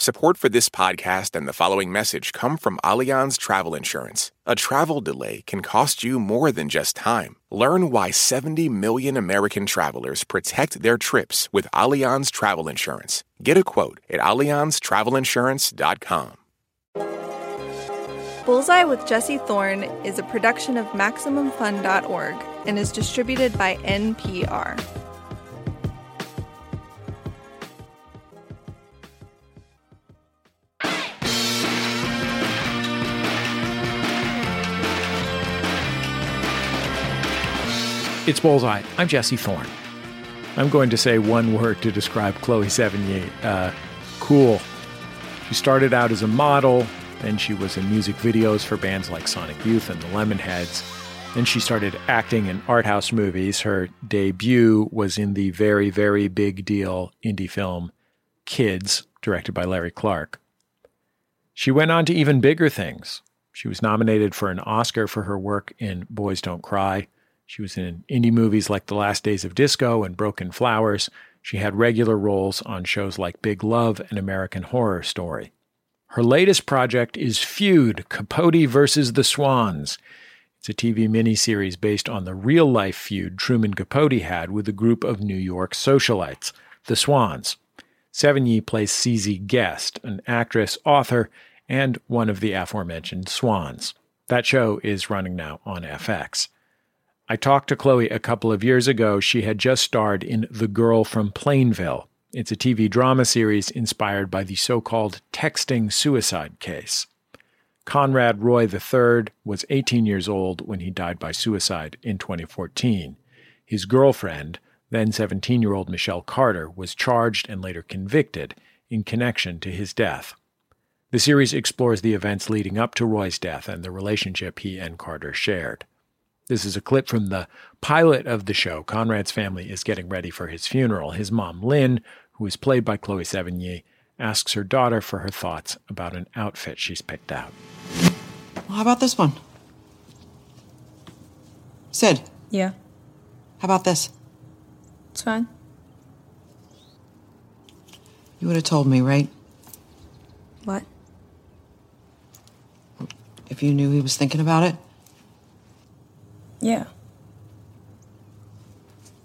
Support for this podcast and the following message come from Allianz Travel Insurance. A travel delay can cost you more than just time. Learn why 70 million American travelers protect their trips with Allianz Travel Insurance. Get a quote at AllianzTravelInsurance.com. Bullseye with Jesse Thorn is a production of MaximumFun.org and is distributed by NPR. It's Bullseye. I'm Jesse Thorn. I'm going to say one word to describe Chloe Sevigny. Uh, cool. She started out as a model, then she was in music videos for bands like Sonic Youth and the Lemonheads. Then she started acting in art house movies. Her debut was in the very, very big deal indie film Kids, directed by Larry Clark. She went on to even bigger things. She was nominated for an Oscar for her work in Boys Don't Cry. She was in indie movies like The Last Days of Disco and Broken Flowers. She had regular roles on shows like Big Love and American Horror Story. Her latest project is Feud Capote versus the Swans. It's a TV miniseries based on the real life feud Truman Capote had with a group of New York socialites, the Swans. Sevigny plays CZ Guest, an actress, author, and one of the aforementioned Swans. That show is running now on FX. I talked to Chloe a couple of years ago. She had just starred in The Girl from Plainville. It's a TV drama series inspired by the so called texting suicide case. Conrad Roy III was 18 years old when he died by suicide in 2014. His girlfriend, then 17 year old Michelle Carter, was charged and later convicted in connection to his death. The series explores the events leading up to Roy's death and the relationship he and Carter shared. This is a clip from the pilot of the show. Conrad's family is getting ready for his funeral. His mom, Lynn, who is played by Chloe Sevigny, asks her daughter for her thoughts about an outfit she's picked out. Well, how about this one? Sid, Yeah, how about this? it's fine. You would have told me, right? What? If you knew he was thinking about it? Yeah.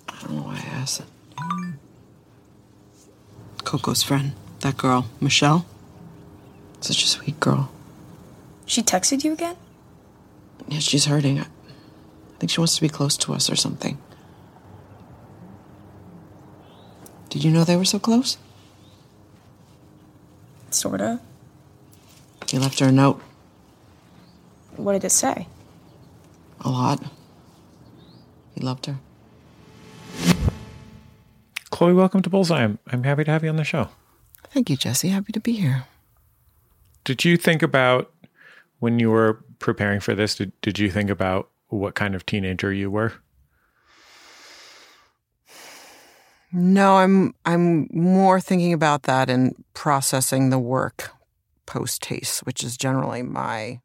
I don't know why I asked it. Coco's friend, that girl, Michelle. Such a sweet girl. She texted you again? Yeah, she's hurting. I think she wants to be close to us or something. Did you know they were so close? Sorta. He left her a note. What did it say? A lot. He loved her. Chloe, welcome to Bullseye. I'm, I'm happy to have you on the show. Thank you, Jesse. Happy to be here. Did you think about when you were preparing for this? Did, did you think about what kind of teenager you were? No, I'm I'm more thinking about that and processing the work post haste, which is generally my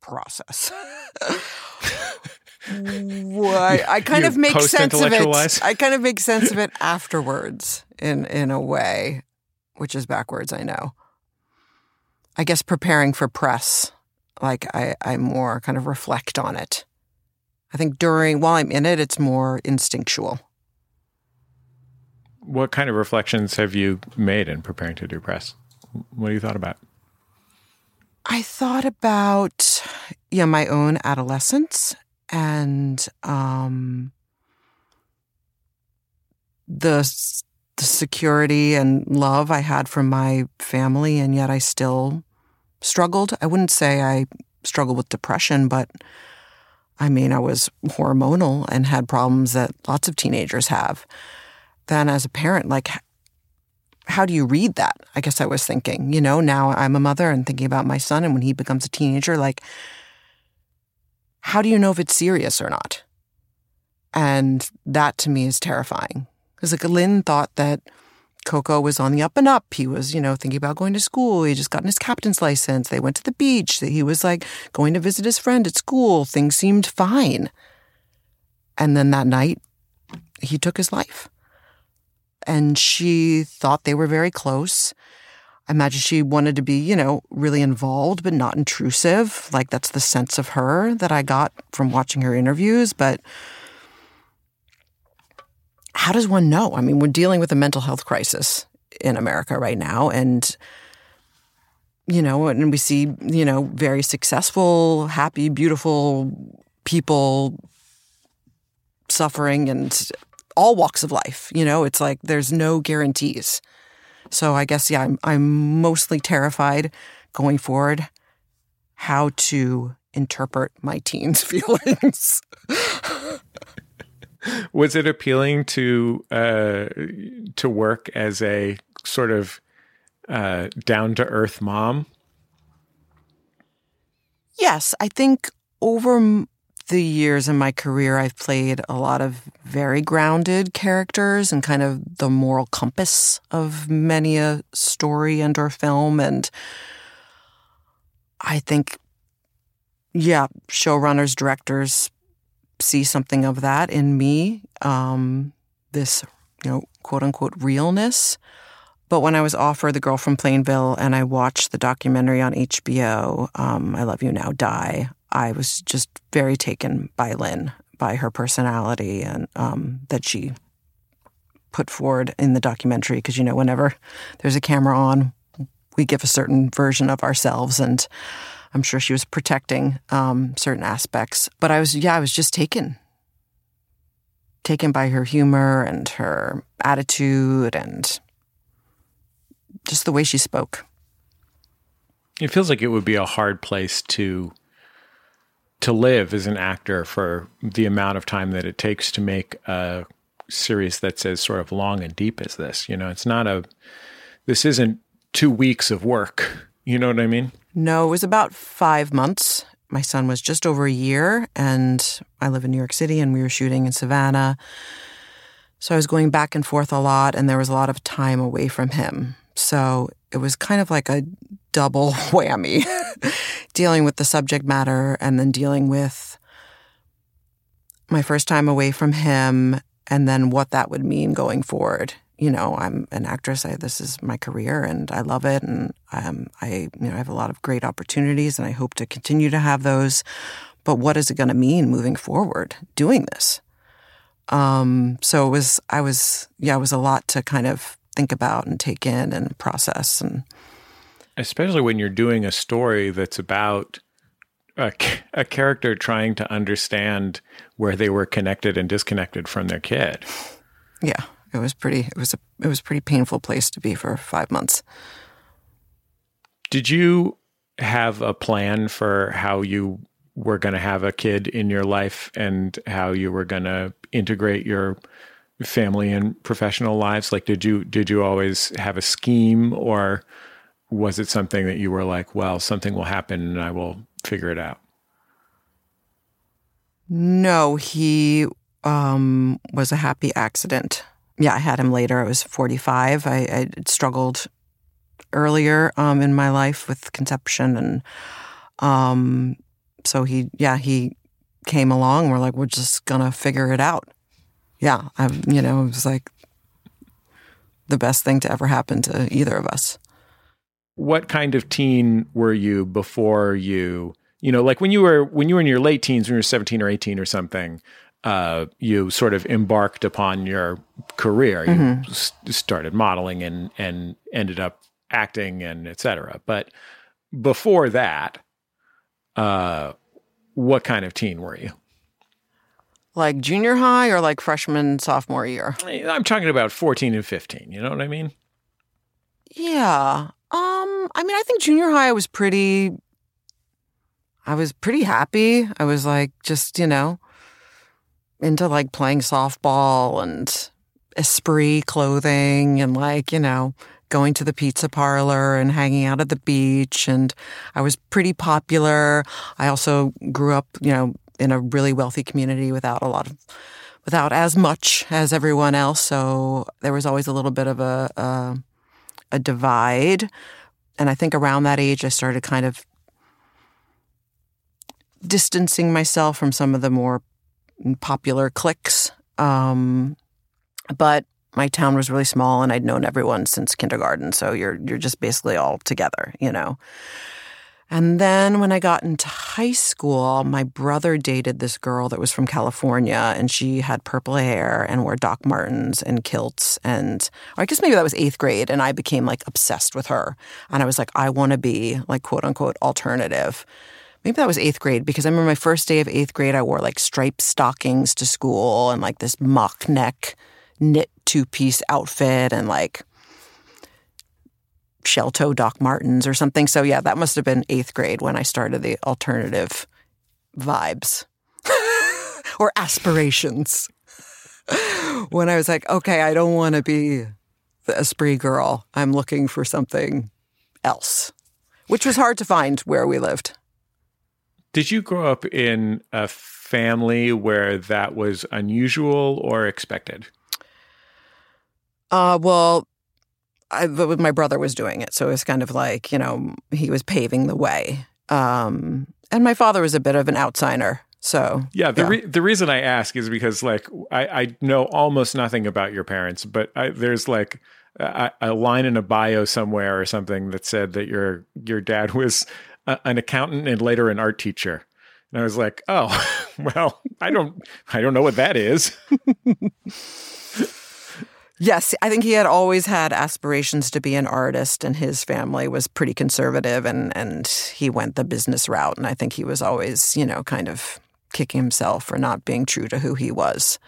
process. Why I kind of make sense of it. I kind of make sense of it afterwards in in a way, which is backwards, I know. I guess preparing for press, like I, I more kind of reflect on it. I think during while I'm in it, it's more instinctual. What kind of reflections have you made in preparing to do press? What have you thought about? I thought about yeah my own adolescence and um, the the security and love I had from my family, and yet I still struggled. I wouldn't say I struggled with depression, but I mean I was hormonal and had problems that lots of teenagers have. Then as a parent, like how do you read that? I guess I was thinking, you know, now I'm a mother and thinking about my son and when he becomes a teenager, like, how do you know if it's serious or not? And that to me is terrifying. Because like Lynn thought that Coco was on the up and up. He was, you know, thinking about going to school. He just gotten his captain's license. They went to the beach. He was like going to visit his friend at school. Things seemed fine. And then that night, he took his life and she thought they were very close. I imagine she wanted to be, you know, really involved, but not intrusive. Like that's the sense of her that I got from watching her interviews. But how does one know? I mean, we're dealing with a mental health crisis in America right now. And, you know, and we see, you know, very successful, happy, beautiful people suffering and all walks of life. You know, it's like there's no guarantees. So I guess, yeah, I'm, I'm mostly terrified going forward how to interpret my teens' feelings. Was it appealing to uh, to work as a sort of uh, down to earth mom? Yes, I think over the years in my career, I've played a lot of very grounded characters and kind of the moral compass of many a story and or film. And I think, yeah, showrunners, directors see something of that in me. Um, this, you know, quote unquote realness. But when I was offered The Girl from Plainville and I watched the documentary on HBO, um, I Love You Now Die, I was just very taken by Lynn, by her personality, and um, that she put forward in the documentary. Because, you know, whenever there's a camera on, we give a certain version of ourselves. And I'm sure she was protecting um, certain aspects. But I was, yeah, I was just taken. Taken by her humor and her attitude and just the way she spoke. It feels like it would be a hard place to to live as an actor for the amount of time that it takes to make a series that's as sort of long and deep as this. You know, it's not a, this isn't two weeks of work. You know what I mean? No, it was about five months. My son was just over a year, and I live in New York City, and we were shooting in Savannah. So I was going back and forth a lot, and there was a lot of time away from him. So it was kind of like a double whammy dealing with the subject matter and then dealing with my first time away from him and then what that would mean going forward. You know, I'm an actress. I, this is my career, and I love it. And um, I, you know, I have a lot of great opportunities, and I hope to continue to have those. But what is it going to mean moving forward doing this? Um, so it was. I was. Yeah, it was a lot to kind of think about and take in and process and especially when you're doing a story that's about a, a character trying to understand where they were connected and disconnected from their kid. Yeah, it was pretty. It was a. It was a pretty painful place to be for five months. Did you have a plan for how you were going to have a kid in your life and how you were going to integrate your family and professional lives? Like, did you did you always have a scheme or? was it something that you were like, well, something will happen and I will figure it out? No, he um, was a happy accident. Yeah, I had him later. I was 45. I, I struggled earlier um, in my life with conception. And um, so he, yeah, he came along. We're like, we're just going to figure it out. Yeah, I'm, you know, it was like the best thing to ever happen to either of us. What kind of teen were you before you you know like when you were when you were in your late teens when you were 17 or 18 or something uh, you sort of embarked upon your career. You mm-hmm. s- started modeling and and ended up acting and etc but before that uh, what kind of teen were you like junior high or like freshman sophomore year i'm talking about 14 and 15 you know what i mean yeah um, I mean, I think junior high I was pretty I was pretty happy. I was like just, you know, into like playing softball and esprit clothing and like, you know, going to the pizza parlor and hanging out at the beach and I was pretty popular. I also grew up, you know, in a really wealthy community without a lot of without as much as everyone else, so there was always a little bit of a, a a divide. And I think around that age, I started kind of distancing myself from some of the more popular cliques. Um, but my town was really small and I'd known everyone since kindergarten. So you're you're just basically all together, you know. And then when I got into high school, my brother dated this girl that was from California and she had purple hair and wore Doc Martens and kilts. And I guess maybe that was eighth grade. And I became like obsessed with her. And I was like, I want to be like quote unquote alternative. Maybe that was eighth grade because I remember my first day of eighth grade, I wore like striped stockings to school and like this mock neck knit two piece outfit and like shell toe Doc Martens or something. So yeah, that must have been eighth grade when I started the alternative vibes or aspirations. when I was like, okay, I don't want to be the Esprit girl. I'm looking for something else, which was hard to find where we lived. Did you grow up in a family where that was unusual or expected? Uh, well, I, my brother was doing it, so it was kind of like you know he was paving the way. Um, and my father was a bit of an outsider, so yeah. The yeah. Re- the reason I ask is because like I, I know almost nothing about your parents, but I, there's like a, a, line in a bio somewhere or something that said that your your dad was a, an accountant and later an art teacher. And I was like, oh, well, I don't, I don't know what that is. Yes, I think he had always had aspirations to be an artist, and his family was pretty conservative, and and he went the business route. And I think he was always, you know, kind of kicking himself for not being true to who he was.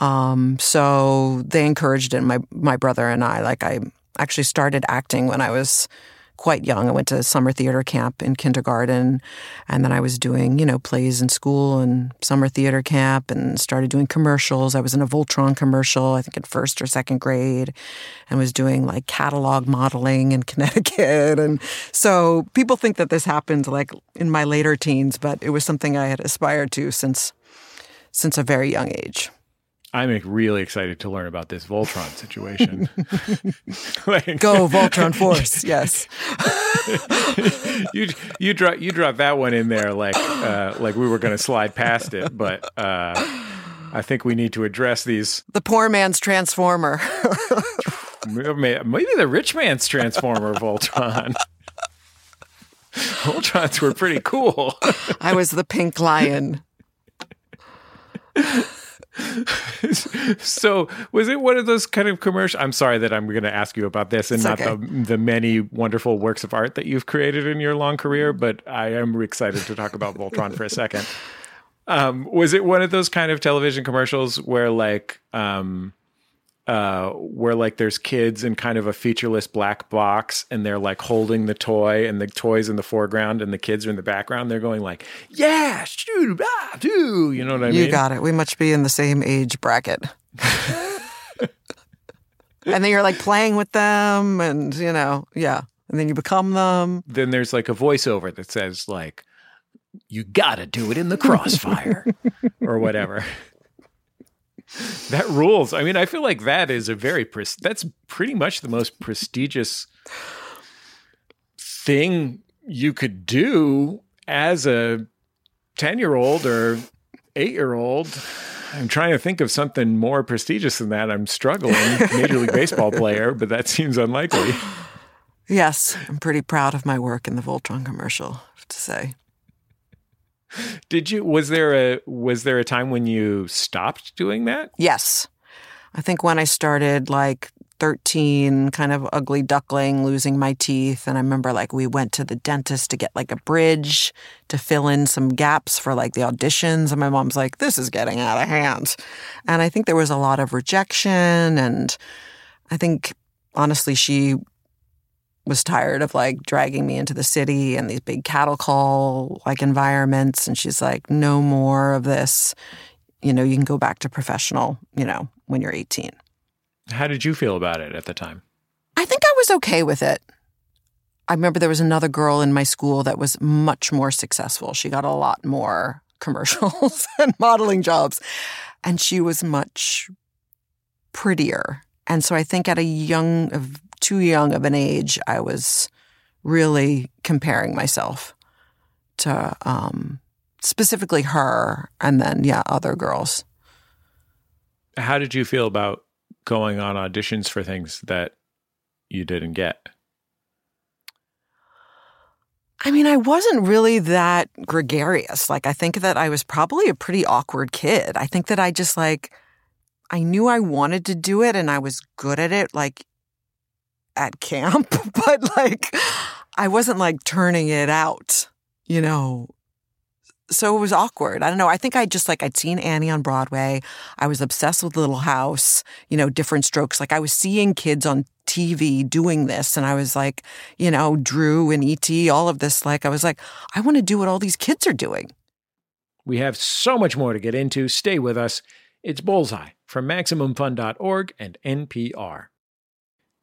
Um, so they encouraged it. My my brother and I, like I actually started acting when I was quite young. I went to summer theater camp in kindergarten, and then I was doing, you know, plays in school and summer theater camp and started doing commercials. I was in a Voltron commercial, I think in first or second grade, and was doing like catalog modeling in Connecticut. And so people think that this happened like in my later teens, but it was something I had aspired to since since a very young age. I'm really excited to learn about this Voltron situation. like, Go Voltron Force, yes. you you drop you drop that one in there like uh, like we were going to slide past it, but uh, I think we need to address these. The poor man's transformer. Maybe the rich man's transformer, Voltron. Voltrons were pretty cool. I was the pink lion. so was it one of those kind of commercial i'm sorry that i'm going to ask you about this and it's not okay. the, the many wonderful works of art that you've created in your long career but i am excited to talk about voltron for a second um, was it one of those kind of television commercials where like um, uh, where like there's kids in kind of a featureless black box and they're like holding the toy and the toys in the foreground and the kids are in the background. They're going like, yeah, shoot, ah, do. You know what I mean? You got it. We must be in the same age bracket. and then you're like playing with them and, you know, yeah. And then you become them. Then there's like a voiceover that says like, you gotta do it in the crossfire or whatever that rules. I mean, I feel like that is a very that's pretty much the most prestigious thing you could do as a 10-year-old or 8-year-old. I'm trying to think of something more prestigious than that. I'm struggling. Major League Baseball player, but that seems unlikely. Yes, I'm pretty proud of my work in the Voltron commercial, to say. Did you was there a was there a time when you stopped doing that? Yes. I think when I started like 13, kind of ugly duckling, losing my teeth. And I remember like we went to the dentist to get like a bridge to fill in some gaps for like the auditions. And my mom's like, this is getting out of hand. And I think there was a lot of rejection. And I think honestly, she was tired of like dragging me into the city and these big cattle call like environments. And she's like, no more of this. You know, you can go back to professional, you know, when you're 18. How did you feel about it at the time? I think I was okay with it. I remember there was another girl in my school that was much more successful. She got a lot more commercials and modeling jobs, and she was much prettier. And so I think at a young, too young of an age, I was really comparing myself to um, specifically her and then, yeah, other girls. How did you feel about going on auditions for things that you didn't get? I mean, I wasn't really that gregarious. Like, I think that I was probably a pretty awkward kid. I think that I just like, I knew I wanted to do it and I was good at it, like at camp, but like, I wasn't like turning it out, you know. So it was awkward. I don't know. I think I just like, I'd seen Annie on Broadway. I was obsessed with Little House, you know, different strokes. Like, I was seeing kids on TV doing this. And I was like, you know, Drew and E.T., all of this. Like, I was like, I want to do what all these kids are doing. We have so much more to get into. Stay with us. It's Bullseye from MaximumFun.org and NPR.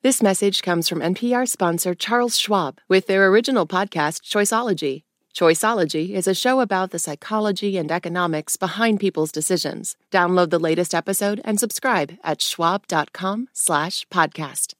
This message comes from NPR sponsor Charles Schwab with their original podcast Choiceology. Choiceology is a show about the psychology and economics behind people's decisions. Download the latest episode and subscribe at schwab.com/podcast.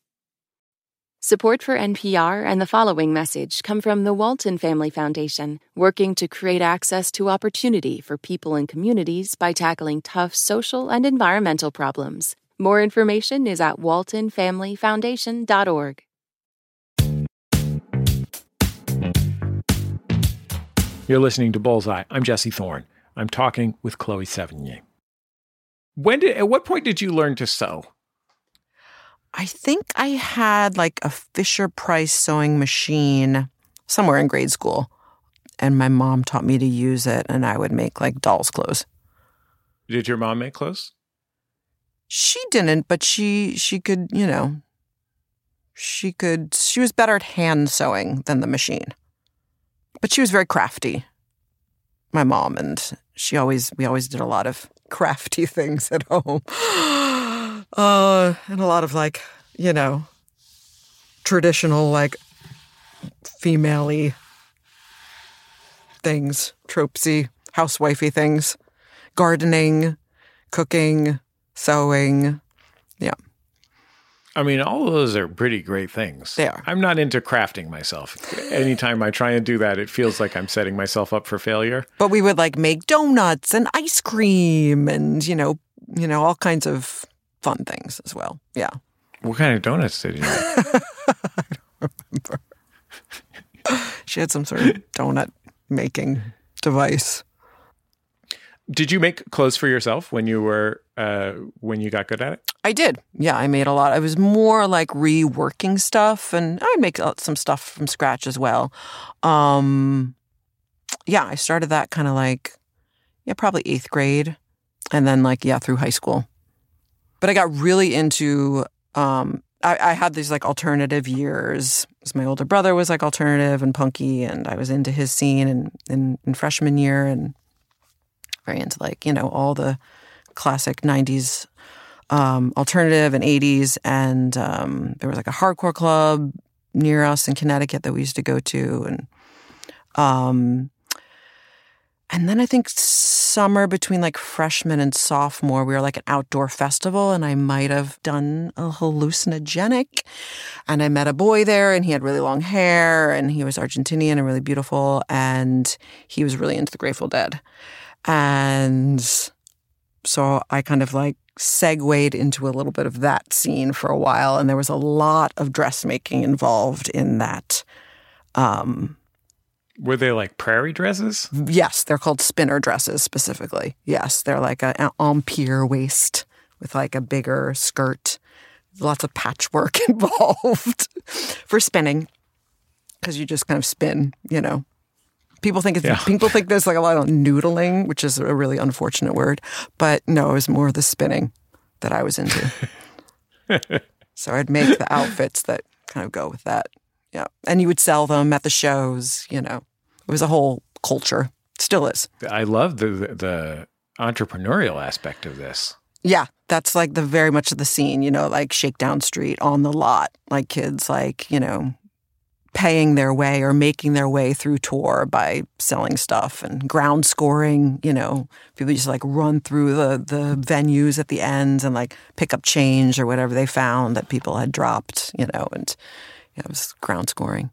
Support for NPR and the following message come from the Walton Family Foundation, working to create access to opportunity for people and communities by tackling tough social and environmental problems. More information is at waltonfamilyfoundation.org. You're listening to Bullseye. I'm Jesse Thorn. I'm talking with Chloe Sevigny. When did at what point did you learn to sew? I think I had like a Fisher Price sewing machine somewhere in grade school. And my mom taught me to use it, and I would make like dolls' clothes. Did your mom make clothes? She didn't, but she she could, you know, she could she was better at hand sewing than the machine. But she was very crafty. My mom and she always we always did a lot of crafty things at home. Uh and a lot of like, you know, traditional like female things, tropesy, housewifey things, gardening, cooking, sewing. Yeah. I mean, all of those are pretty great things. They are. I'm not into crafting myself. Anytime I try and do that, it feels like I'm setting myself up for failure. But we would like make donuts and ice cream and, you know, you know, all kinds of fun things as well. Yeah. What kind of donuts did you make? I don't remember. she had some sort of donut making device. Did you make clothes for yourself when you were uh, when you got good at it? I did. Yeah, I made a lot. I was more like reworking stuff, and I'd make some stuff from scratch as well. Um, yeah, I started that kind of like yeah, probably eighth grade, and then like yeah, through high school. But I got really into. Um, I, I had these like alternative years. My older brother was like alternative and punky, and I was into his scene and in freshman year, and into like you know all the classic 90s um, alternative and 80s and um, there was like a hardcore club near us in connecticut that we used to go to and um, and then i think summer between like freshman and sophomore we were like an outdoor festival and i might have done a hallucinogenic and i met a boy there and he had really long hair and he was argentinian and really beautiful and he was really into the grateful dead and so I kind of like segued into a little bit of that scene for a while. And there was a lot of dressmaking involved in that. Um, Were they like prairie dresses? yes, they're called spinner dresses specifically. Yes, they're like a, an empire waist with like a bigger skirt. lots of patchwork involved for spinning because you just kind of spin, you know. People think it's, Yeah. people think there's like a lot of noodling, which is a really unfortunate word, but no, it was more the spinning that I was into. so I'd make the outfits that kind of go with that. Yeah, and you would sell them at the shows. You know, it was a whole culture. Still is. I love the, the the entrepreneurial aspect of this. Yeah, that's like the very much of the scene, you know, like Shakedown Street on the lot, like kids like, you know, paying their way or making their way through tour by selling stuff and ground scoring, you know, people just like run through the the venues at the ends and like pick up change or whatever they found that people had dropped, you know, and yeah, it was ground scoring.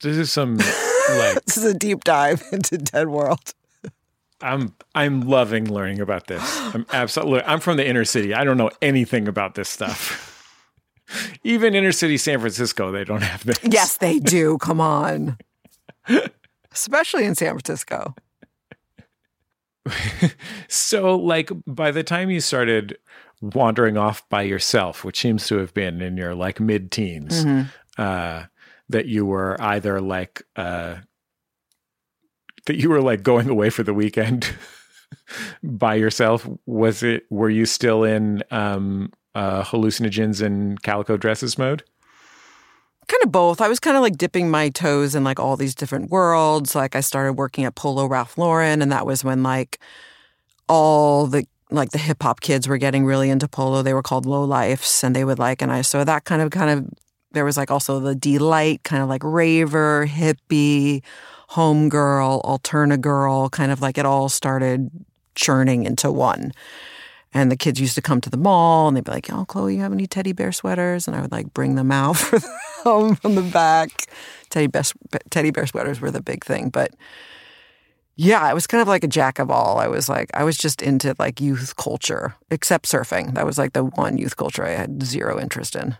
This is some like This is a deep dive into Dead World. I'm I'm loving learning about this. I'm absolutely I'm from the inner city. I don't know anything about this stuff. Even inner city San Francisco, they don't have this. Yes, they do. Come on. Especially in San Francisco. So, like, by the time you started wandering off by yourself, which seems to have been in your like mid teens, uh, that you were either like, uh, that you were like going away for the weekend by yourself. Was it, were you still in um, uh, hallucinogens and calico dresses mode? kind of both. I was kind of like dipping my toes in like all these different worlds. Like I started working at Polo Ralph Lauren, and that was when like all the like the hip hop kids were getting really into polo. They were called low lifes, and they would like, and I so that kind of kind of there was like also the delight kind of like raver, hippie, homegirl, alterna girl, kind of like it all started churning into one. And the kids used to come to the mall and they'd be like, Oh, Chloe, you have any teddy bear sweaters? And I would like bring them out for them from the back. Teddy bear, teddy bear sweaters were the big thing. But yeah, I was kind of like a jack of all. I was like, I was just into like youth culture, except surfing. That was like the one youth culture I had zero interest in.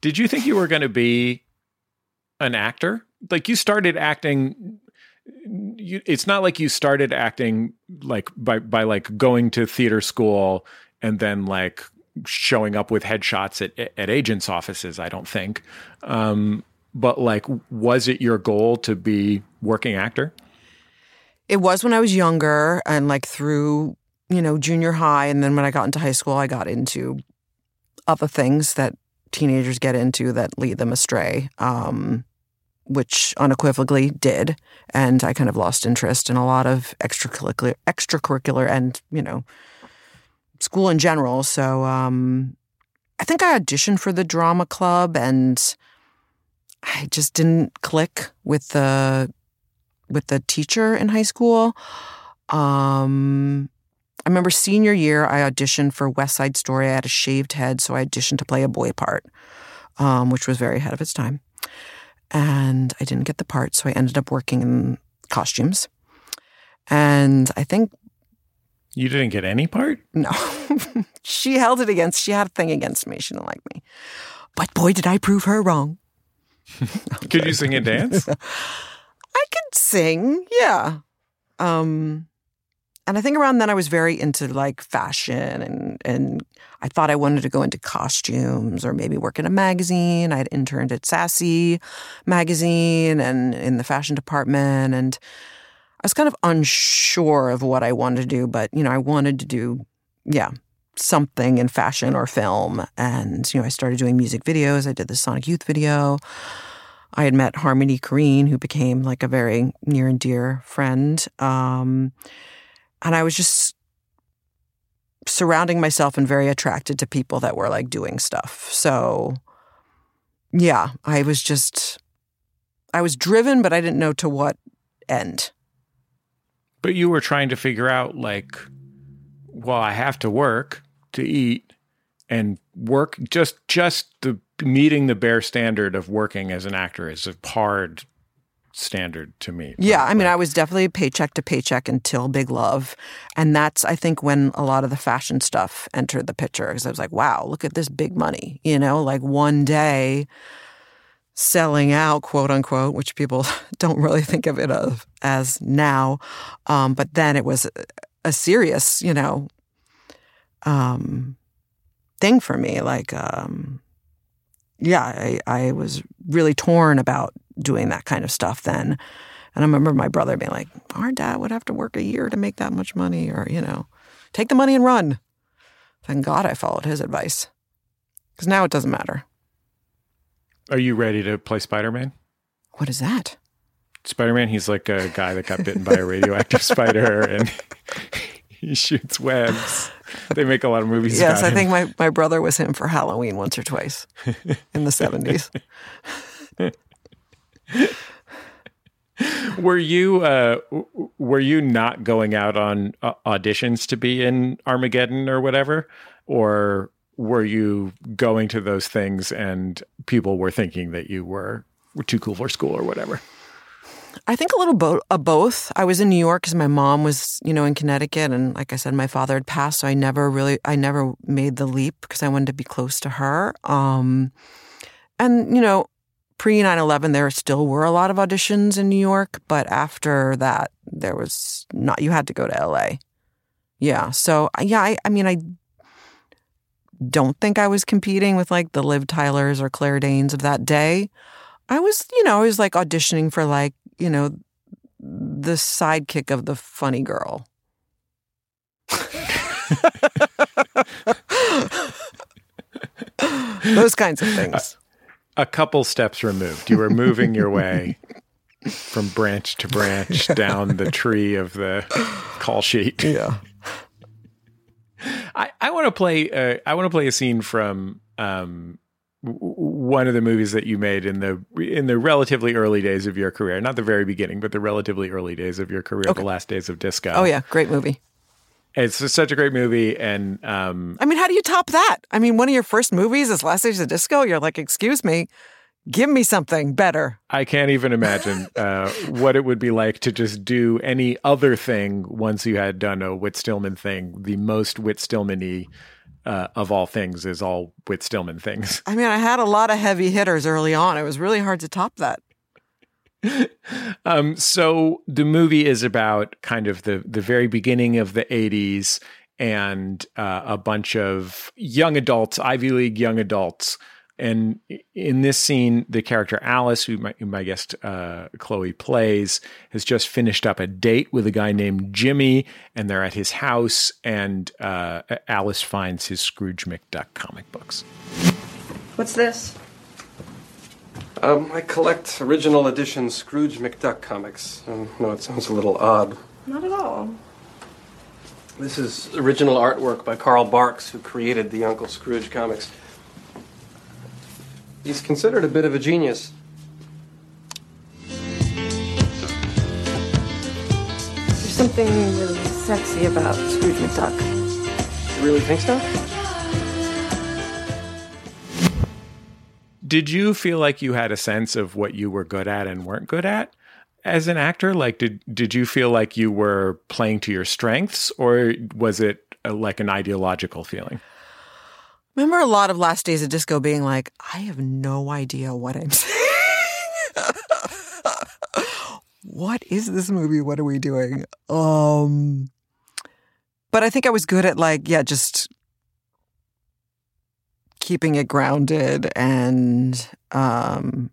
Did you think you were going to be an actor? Like you started acting you, it's not like you started acting like by by like going to theater school and then like showing up with headshots at at agents offices, I don't think. Um but like was it your goal to be working actor? It was when I was younger and like through, you know, junior high and then when I got into high school I got into other things that teenagers get into that lead them astray. Um which unequivocally did, and I kind of lost interest in a lot of extracurricular, extracurricular, and you know, school in general. So um, I think I auditioned for the drama club, and I just didn't click with the with the teacher in high school. Um, I remember senior year, I auditioned for West Side Story. I had a shaved head, so I auditioned to play a boy part, um, which was very ahead of its time and I didn't get the part, so I ended up working in costumes. And I think You didn't get any part? no, she held it against. She had a thing against me. She didn't like me, but boy, did I prove her wrong. Could you sing and dance? I could sing, yeah. Um, and I think around then I was very into like fashion and and I thought I wanted to go into costumes or maybe work in a magazine. I had interned at Sassy magazine and in the fashion department and I was kind of unsure of what I wanted to do, but you know, I wanted to do yeah, something in fashion or film and you know, I started doing music videos. I did the Sonic Youth video. I had met Harmony Korine, who became like a very near and dear friend. Um, and I was just surrounding myself and very attracted to people that were like doing stuff. So, yeah, I was just, I was driven, but I didn't know to what end. But you were trying to figure out like well, I have to work to eat and work just just the meeting the bare standard of working as an actor is a hard standard to me. Yeah, I mean, I was definitely paycheck to paycheck until Big Love. And that's, I think, when a lot of the fashion stuff entered the picture. Because I was like, wow, look at this big money. You know, like one day selling out, quote unquote, which people don't really think of it of, as now. Um, but then it was a serious, you know, um, thing for me. Like, um, yeah, I, I was really torn about doing that kind of stuff then. And I remember my brother being like, our dad would have to work a year to make that much money, or, you know, take the money and run. Thank God I followed his advice. Because now it doesn't matter. Are you ready to play Spider Man? What is that? Spider Man, he's like a guy that got bitten by a radioactive spider and he shoots webs. They make a lot of movies. Yes, I think my, my brother was him for Halloween once or twice in the 70s. Were you uh, were you not going out on uh, auditions to be in Armageddon or whatever, or were you going to those things and people were thinking that you were, were too cool for school or whatever? I think a little bo- of both. I was in New York because my mom was, you know, in Connecticut, and like I said, my father had passed, so I never really, I never made the leap because I wanted to be close to her. Um, and you know, pre 9-11, there still were a lot of auditions in New York, but after that, there was not. You had to go to L.A. Yeah, so yeah, I, I mean, I don't think I was competing with like the Liv Tylers or Claire Danes of that day. I was, you know, I was like auditioning for like, you know, the sidekick of the funny girl. Those kinds of things. A couple steps removed, you were moving your way from branch to branch down the tree of the call sheet. Yeah. I, I want to play. Uh, I want to play a scene from um, one of the movies that you made in the in the relatively early days of your career, not the very beginning, but the relatively early days of your career, the last days of disco. Oh yeah, great movie. It's just such a great movie, and um, I mean, how do you top that? I mean, one of your first movies is Last Days of Disco. You're like, excuse me, give me something better. I can't even imagine uh, what it would be like to just do any other thing once you had done a Whit Stillman thing. The most Whit Stillman-y uh, of all things is all Whit Stillman things. I mean, I had a lot of heavy hitters early on. It was really hard to top that. Um, so the movie is about kind of the the very beginning of the '80s and uh, a bunch of young adults, Ivy League young adults. And in this scene, the character Alice, who my, my guest uh, Chloe plays, has just finished up a date with a guy named Jimmy, and they're at his house. And uh, Alice finds his Scrooge McDuck comic books. What's this? Um, I collect original edition Scrooge McDuck comics. Um, no, it sounds a little odd. Not at all. This is original artwork by Carl Barks, who created the Uncle Scrooge comics. He's considered a bit of a genius. There's something really sexy about Scrooge McDuck. You really think so? Did you feel like you had a sense of what you were good at and weren't good at as an actor like did did you feel like you were playing to your strengths or was it a, like an ideological feeling Remember a lot of Last Days of Disco being like, I have no idea what I'm saying. what is this movie? What are we doing? Um but I think I was good at like, yeah, just keeping it grounded and um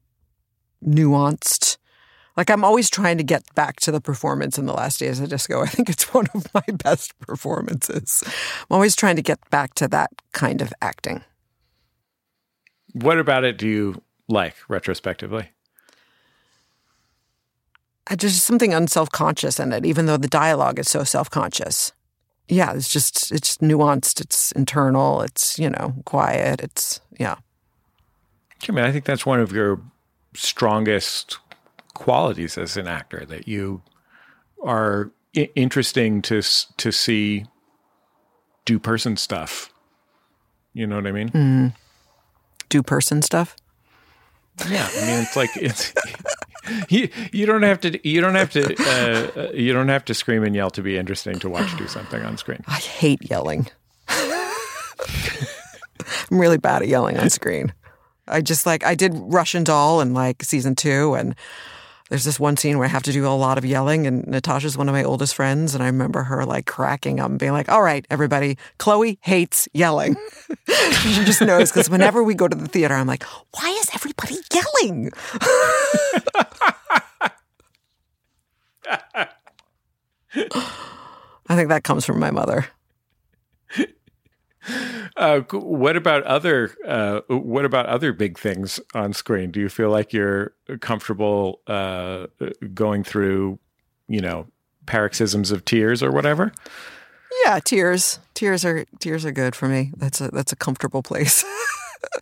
nuanced. Like I'm always trying to get back to the performance in the last days of disco. I think it's one of my best performances. I'm always trying to get back to that kind of acting. what about it do you like retrospectively There's just something unself-conscious in it, even though the dialogue is so self-conscious. Yeah, it's just it's nuanced. It's internal. It's you know quiet. It's yeah. i mean i think that's one of your strongest qualities as an actor that you are I- interesting to s- to see do person stuff you know what i mean mm. Do person stuff. Yeah, I mean it's like it's you, you don't have to you don't have to uh, uh, you don't have to scream and yell to be interesting to watch do something on screen. I hate yelling. I'm really bad at yelling on screen. I just like I did Russian Doll in like season two, and there's this one scene where I have to do a lot of yelling, and Natasha's one of my oldest friends, and I remember her like cracking up and being like, "All right, everybody, Chloe hates yelling." she just knows because whenever we go to the theater, I'm like, "Why is everybody yelling?" I think that comes from my mother. Uh, what about other uh, what about other big things on screen? Do you feel like you're comfortable uh, going through, you know, paroxysms of tears or whatever? Yeah, tears. Tears are tears are good for me. That's a that's a comfortable place.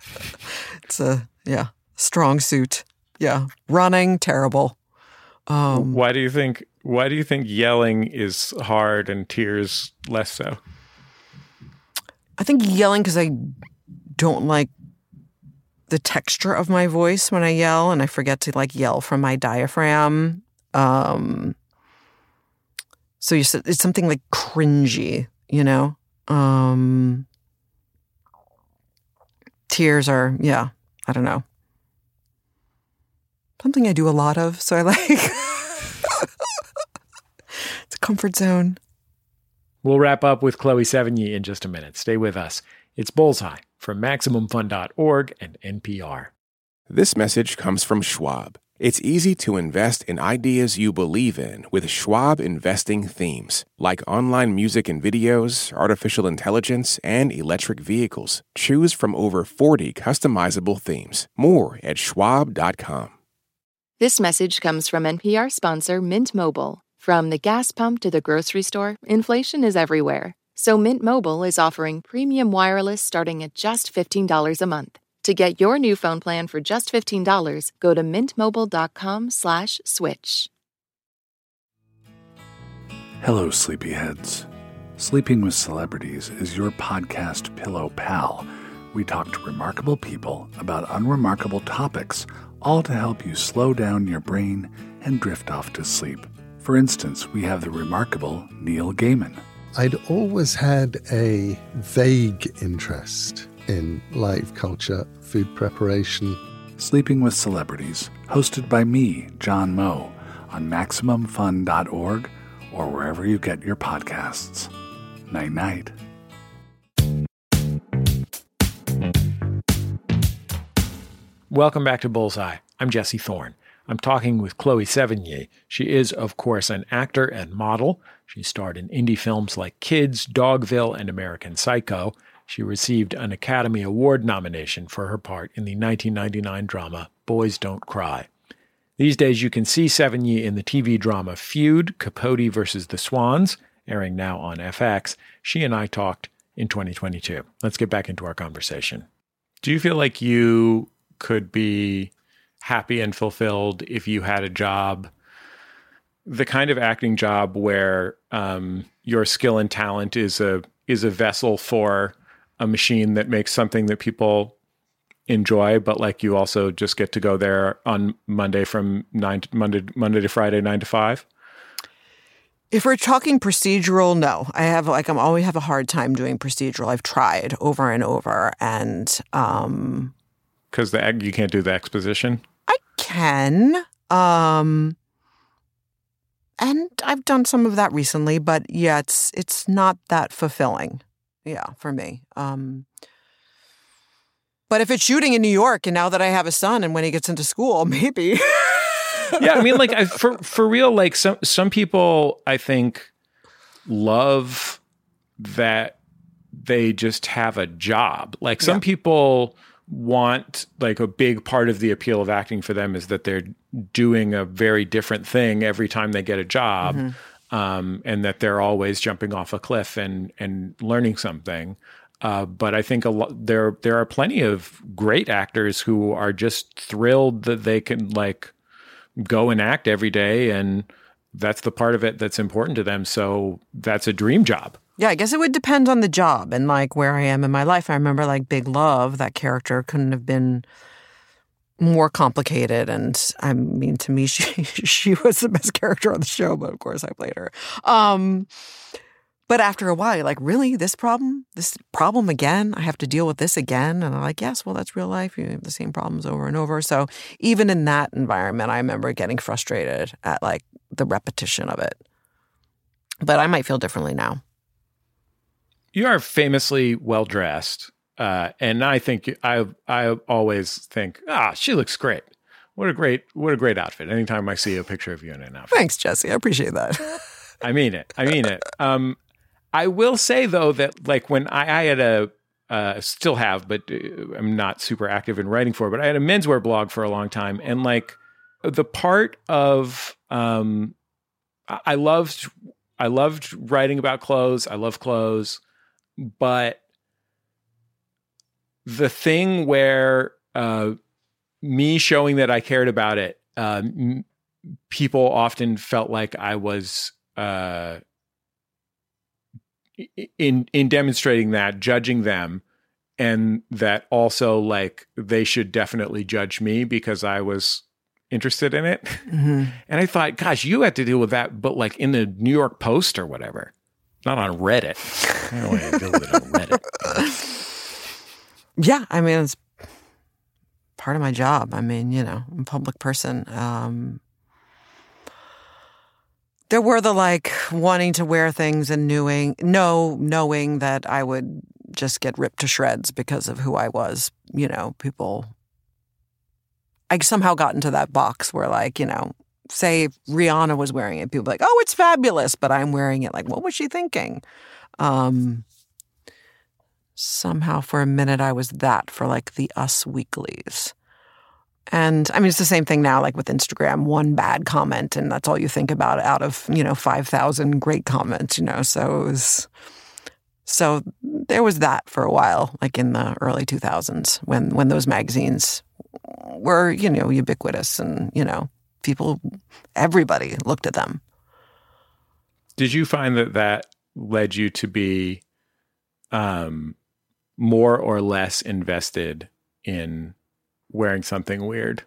it's a yeah strong suit. Yeah, running terrible. Um, why do you think why do you think yelling is hard and tears less so? I think yelling because I don't like the texture of my voice when I yell, and I forget to like yell from my diaphragm. Um, so you said it's something like cringy, you know. Um, tears are yeah, I don't know, something I do a lot of. So I like it's a comfort zone. We'll wrap up with Chloe Sevigny in just a minute. Stay with us. It's Bullseye from MaximumFun.org and NPR. This message comes from Schwab. It's easy to invest in ideas you believe in with Schwab investing themes, like online music and videos, artificial intelligence, and electric vehicles. Choose from over 40 customizable themes. More at schwab.com. This message comes from NPR sponsor Mint Mobile. From the gas pump to the grocery store, inflation is everywhere. So Mint Mobile is offering premium wireless starting at just $15 a month. To get your new phone plan for just $15, go to mintmobile.com/switch. Hello sleepyheads. Sleeping with Celebrities is your podcast pillow pal. We talk to remarkable people about unremarkable topics, all to help you slow down your brain and drift off to sleep. For instance, we have the remarkable Neil Gaiman. I'd always had a vague interest in live culture, food preparation. Sleeping with Celebrities, hosted by me, John Moe, on MaximumFun.org or wherever you get your podcasts. Night night. Welcome back to Bullseye. I'm Jesse Thorn. I'm talking with Chloe Sevigny. She is, of course, an actor and model. She starred in indie films like Kids, Dogville, and American Psycho. She received an Academy Award nomination for her part in the 1999 drama Boys Don't Cry. These days, you can see Sevigny in the TV drama Feud, Capote versus the Swans, airing now on FX. She and I talked in 2022. Let's get back into our conversation. Do you feel like you could be happy and fulfilled if you had a job, the kind of acting job where um, your skill and talent is a is a vessel for a machine that makes something that people enjoy, but like you also just get to go there on Monday from nine to, Monday Monday to Friday nine to five. If we're talking procedural, no. I have like I'm always have a hard time doing procedural. I've tried over and over, and um, because the you can't do the exposition can. Um, and I've done some of that recently, but yeah, it's it's not that fulfilling. Yeah, for me. Um, but if it's shooting in New York, and now that I have a son, and when he gets into school, maybe. yeah, I mean, like I, for for real, like some some people, I think, love that they just have a job. Like some yeah. people want like a big part of the appeal of acting for them is that they're doing a very different thing every time they get a job mm-hmm. um, and that they're always jumping off a cliff and and learning something. Uh, but I think a lot there there are plenty of great actors who are just thrilled that they can like go and act every day and that's the part of it that's important to them. So that's a dream job yeah, I guess it would depend on the job and like where I am in my life. I remember like Big Love, that character couldn't have been more complicated and I mean to me she she was the best character on the show, but of course I played her. Um But after a while, like, really, this problem, this problem again? I have to deal with this again? And I'm like, yes, well, that's real life. You have the same problems over and over. So even in that environment, I remember getting frustrated at like the repetition of it. But I might feel differently now. You are famously well dressed, uh, and I think I I always think, ah, she looks great. What a great what a great outfit. Anytime I see a picture of you in an outfit. Thanks, Jesse. I appreciate that. I mean it. I mean it. Um, I will say though that like when I, I had a uh, still have, but uh, I'm not super active in writing for. But I had a menswear blog for a long time, and like the part of um, I loved I loved writing about clothes. I love clothes, but the thing where uh, me showing that I cared about it, uh, m- people often felt like I was uh, in in demonstrating that, judging them, and that also like they should definitely judge me because I was interested in it. Mm-hmm. And I thought, gosh, you had to deal with that, but like in the New York Post or whatever, not on Reddit. I don't want to deal with it on Reddit. Yeah, I mean it's part of my job. I mean, you know, I'm a public person. Um, there were the like wanting to wear things and knowing, no, knowing that I would just get ripped to shreds because of who I was. You know, people. I somehow got into that box where, like, you know, say Rihanna was wearing it, people like, oh, it's fabulous, but I'm wearing it. Like, what was she thinking? Um, somehow, for a minute, I was that for like the Us Weeklies. And I mean, it's the same thing now, like with Instagram, one bad comment, and that's all you think about out of, you know, 5,000 great comments, you know. So it was, so there was that for a while, like in the early 2000s when, when those magazines were, you know, ubiquitous and, you know, people, everybody looked at them. Did you find that that led you to be um, more or less invested in wearing something weird?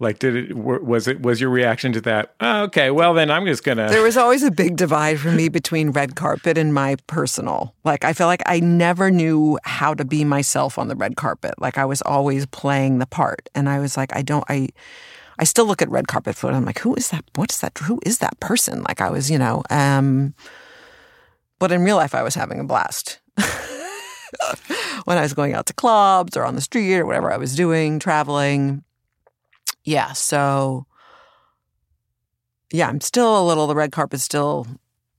Like, did it was it was your reaction to that? Oh, okay, well then I'm just gonna. There was always a big divide for me between red carpet and my personal. Like, I feel like I never knew how to be myself on the red carpet. Like, I was always playing the part, and I was like, I don't, I. I still look at red carpet photos. I'm like, who is that? What is that? Who is that person? Like I was, you know. Um, but in real life, I was having a blast. when I was going out to clubs or on the street or whatever I was doing, traveling. Yeah, so yeah, I'm still a little, the red carpet still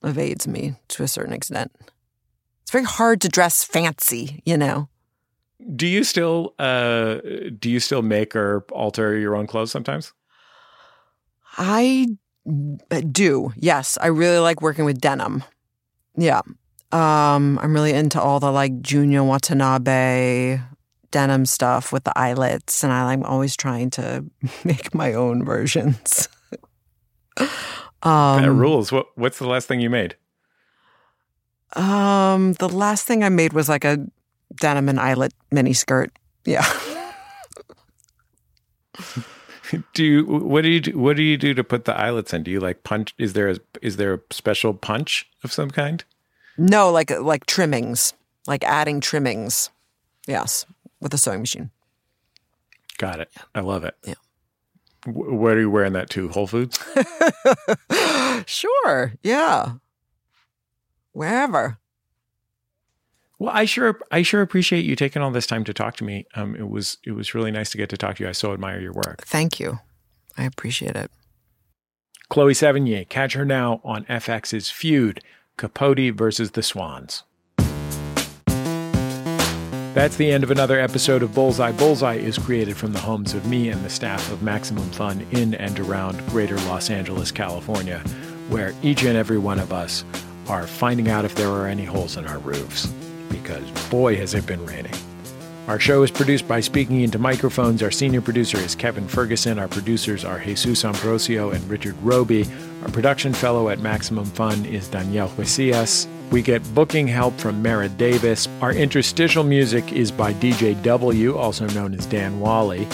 evades me to a certain extent. It's very hard to dress fancy, you know. Do you still uh do you still make or alter your own clothes sometimes? I do. Yes, I really like working with denim. Yeah. Um, I'm really into all the like Junya Watanabe denim stuff with the eyelets, and I, am always trying to make my own versions. um, that rules. What What's the last thing you made? Um, the last thing I made was like a denim and eyelet mini skirt. Yeah. do you what do you do, what do you do to put the eyelets in? Do you like punch? Is there a is there a special punch of some kind? No, like like trimmings, like adding trimmings. Yes, with a sewing machine. Got it. I love it. Yeah. W- where are you wearing that to? Whole Foods? sure. Yeah. Wherever. Well, I sure I sure appreciate you taking all this time to talk to me. Um, it was it was really nice to get to talk to you. I so admire your work. Thank you. I appreciate it. Chloe Sevigny, catch her now on FX's Feud. Capote versus the Swans. That's the end of another episode of Bullseye. Bullseye is created from the homes of me and the staff of Maximum Fun in and around greater Los Angeles, California, where each and every one of us are finding out if there are any holes in our roofs. Because boy, has it been raining. Our show is produced by Speaking Into Microphones. Our senior producer is Kevin Ferguson. Our producers are Jesus Ambrosio and Richard Roby. Our production fellow at Maximum Fun is Danielle Huesias. We get booking help from Mara Davis. Our interstitial music is by DJ W, also known as Dan Wally.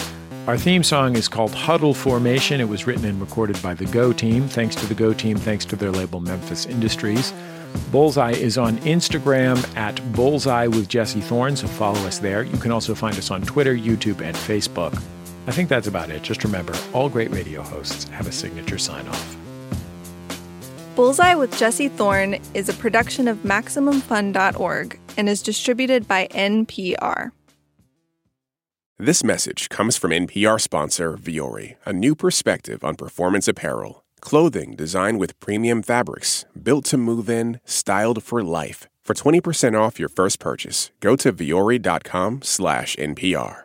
Our theme song is called Huddle Formation. It was written and recorded by the Go Team. Thanks to the Go Team, thanks to their label Memphis Industries. Bullseye is on Instagram at Bullseye with Jesse Thorn, so follow us there. You can also find us on Twitter, YouTube, and Facebook. I think that's about it. Just remember, all great radio hosts have a signature sign off. Bullseye with Jesse Thorn is a production of MaximumFun.org and is distributed by NPR. This message comes from NPR sponsor Vuori, a new perspective on performance apparel. Clothing designed with premium fabrics, built to move in, styled for life. For 20% off your first purchase, go to vuori.com slash NPR.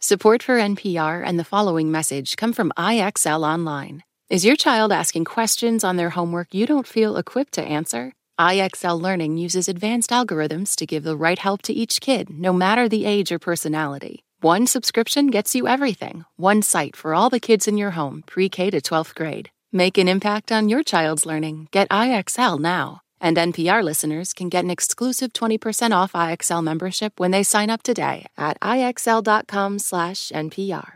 Support for NPR and the following message come from IXL Online. Is your child asking questions on their homework you don't feel equipped to answer? IXL Learning uses advanced algorithms to give the right help to each kid, no matter the age or personality. One subscription gets you everything. One site for all the kids in your home, pre K to 12th grade. Make an impact on your child's learning. Get IXL now. And NPR listeners can get an exclusive 20% off IXL membership when they sign up today at IXL.com/NPR.